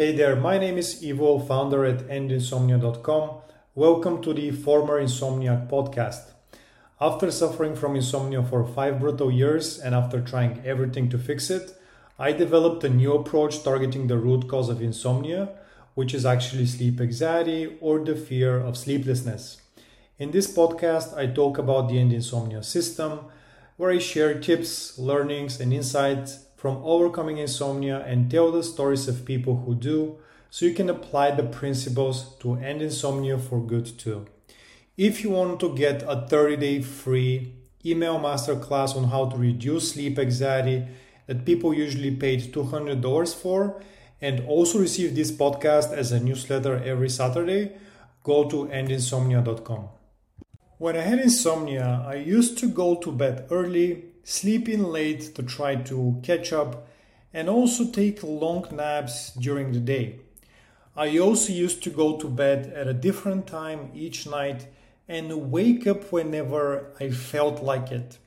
Hey there, my name is Ivo, founder at endinsomnia.com. Welcome to the Former Insomniac podcast. After suffering from insomnia for five brutal years and after trying everything to fix it, I developed a new approach targeting the root cause of insomnia, which is actually sleep anxiety or the fear of sleeplessness. In this podcast, I talk about the End Insomnia system, where I share tips, learnings, and insights from overcoming insomnia and tell the stories of people who do so you can apply the principles to end insomnia for good too. If you want to get a 30 day free email masterclass on how to reduce sleep anxiety that people usually paid $200 for, and also receive this podcast as a newsletter every Saturday, go to endinsomnia.com. When I had insomnia, I used to go to bed early sleep in late to try to catch up, and also take long naps during the day. I also used to go to bed at a different time each night and wake up whenever I felt like it.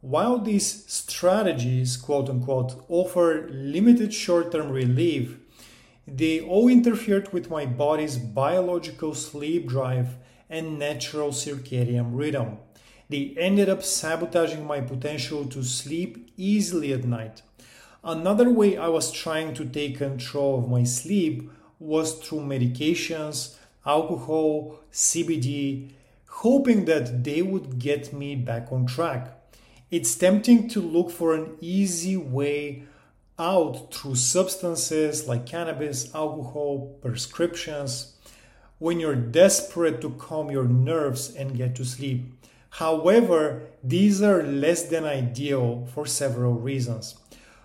While these strategies, quote unquote, offer limited short term relief, they all interfered with my body's biological sleep drive and natural circadian rhythm. They ended up sabotaging my potential to sleep easily at night. Another way I was trying to take control of my sleep was through medications, alcohol, CBD, hoping that they would get me back on track. It's tempting to look for an easy way out through substances like cannabis, alcohol, prescriptions, when you're desperate to calm your nerves and get to sleep. However, these are less than ideal for several reasons.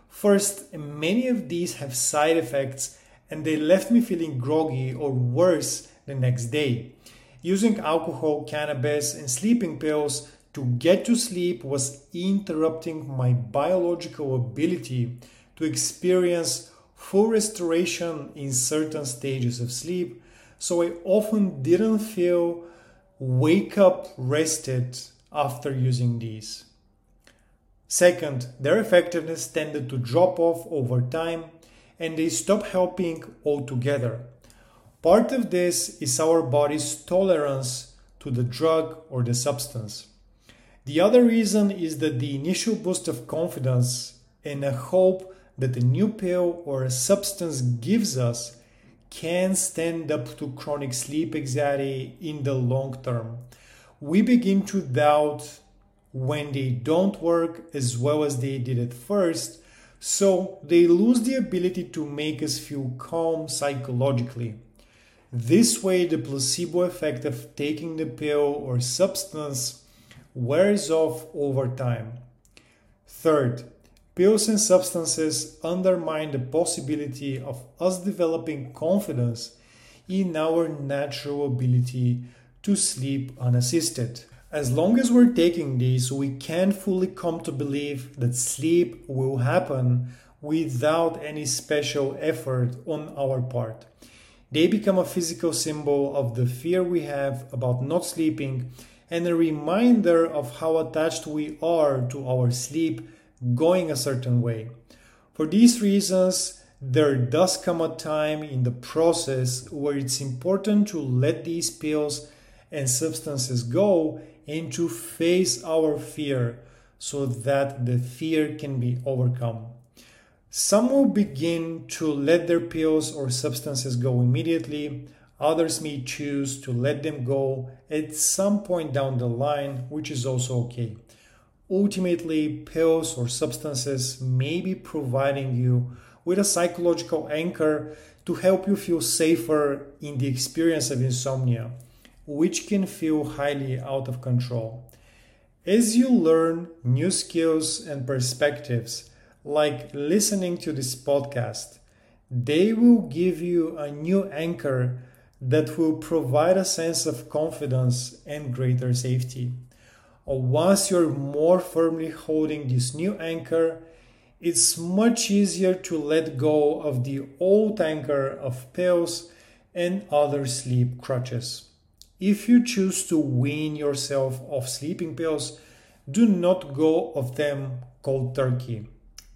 First, many of these have side effects and they left me feeling groggy or worse the next day. Using alcohol, cannabis, and sleeping pills to get to sleep was interrupting my biological ability to experience full restoration in certain stages of sleep, so I often didn't feel wake up rested after using these. Second, their effectiveness tended to drop off over time and they stop helping altogether. Part of this is our body's tolerance to the drug or the substance. The other reason is that the initial boost of confidence and a hope that a new pill or a substance gives us can stand up to chronic sleep anxiety in the long term. We begin to doubt when they don't work as well as they did at first, so they lose the ability to make us feel calm psychologically. This way, the placebo effect of taking the pill or substance wears off over time. Third, Pills and substances undermine the possibility of us developing confidence in our natural ability to sleep unassisted. As long as we're taking these, we can't fully come to believe that sleep will happen without any special effort on our part. They become a physical symbol of the fear we have about not sleeping and a reminder of how attached we are to our sleep going a certain way. For these reasons, there does come a time in the process where it's important to let these pills and substances go and to face our fear so that the fear can be overcome. Some will begin to let their pills or substances go immediately. Others may choose to let them go at some point down the line, which is also okay. Ultimately, pills or substances may be providing you with a psychological anchor to help you feel safer in the experience of insomnia, which can feel highly out of control. As you learn new skills and perspectives, like listening to this podcast, they will give you a new anchor that will provide a sense of confidence and greater safety once you're more firmly holding this new anchor, it's much easier to let go of the old anchor of pills and other sleep crutches. If you choose to wean yourself off sleeping pills, do not go of them cold turkey.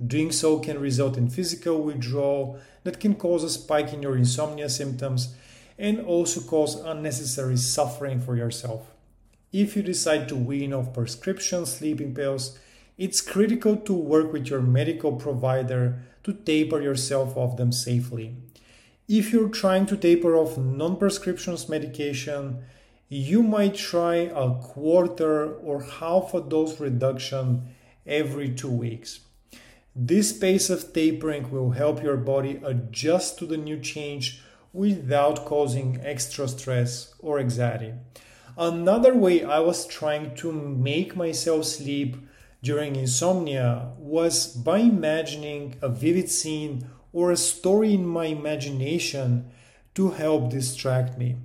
Doing so can result in physical withdrawal that can cause a spike in your insomnia symptoms and also cause unnecessary suffering for yourself. If you decide to wean off prescription sleeping pills, it's critical to work with your medical provider to taper yourself off them safely. If you're trying to taper off non prescription medication, you might try a quarter or half a dose reduction every two weeks. This pace of tapering will help your body adjust to the new change without causing extra stress or anxiety. Another way I was trying to make myself sleep during insomnia was by imagining a vivid scene or a story in my imagination to help distract me.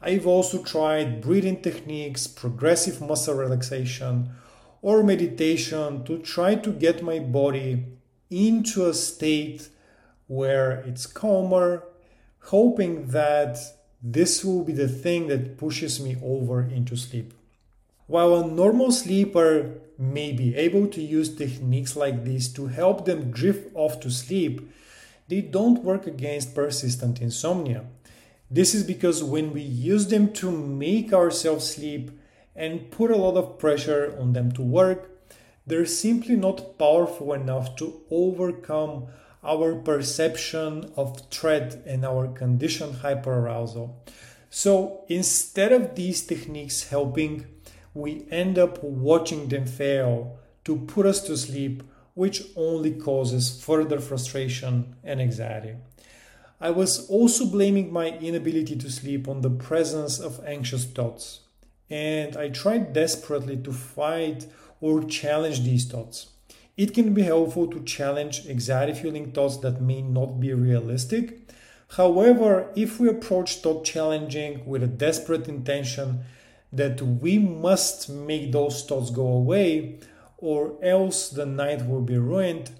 I've also tried breathing techniques, progressive muscle relaxation, or meditation to try to get my body into a state where it's calmer, hoping that this will be the thing that pushes me over into sleep. While a normal sleeper may be able to use techniques like this to help them drift off to sleep, they don't work against persistent insomnia. This is because when we use them to make ourselves sleep and put a lot of pressure on them to work, they're simply not powerful enough to overcome our perception of threat and our conditioned hyperarousal. So instead of these techniques helping, we end up watching them fail to put us to sleep, which only causes further frustration and anxiety. I was also blaming my inability to sleep on the presence of anxious thoughts, and I tried desperately to fight or challenge these thoughts. It can be helpful to challenge anxiety fueling thoughts that may not be realistic. However, if we approach thought challenging with a desperate intention that we must make those thoughts go away, or else the night will be ruined,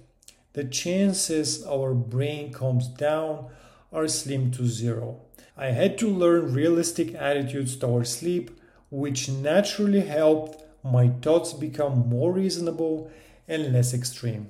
the chances our brain calms down are slim to zero. I had to learn realistic attitudes towards sleep, which naturally helped my thoughts become more reasonable and less extreme.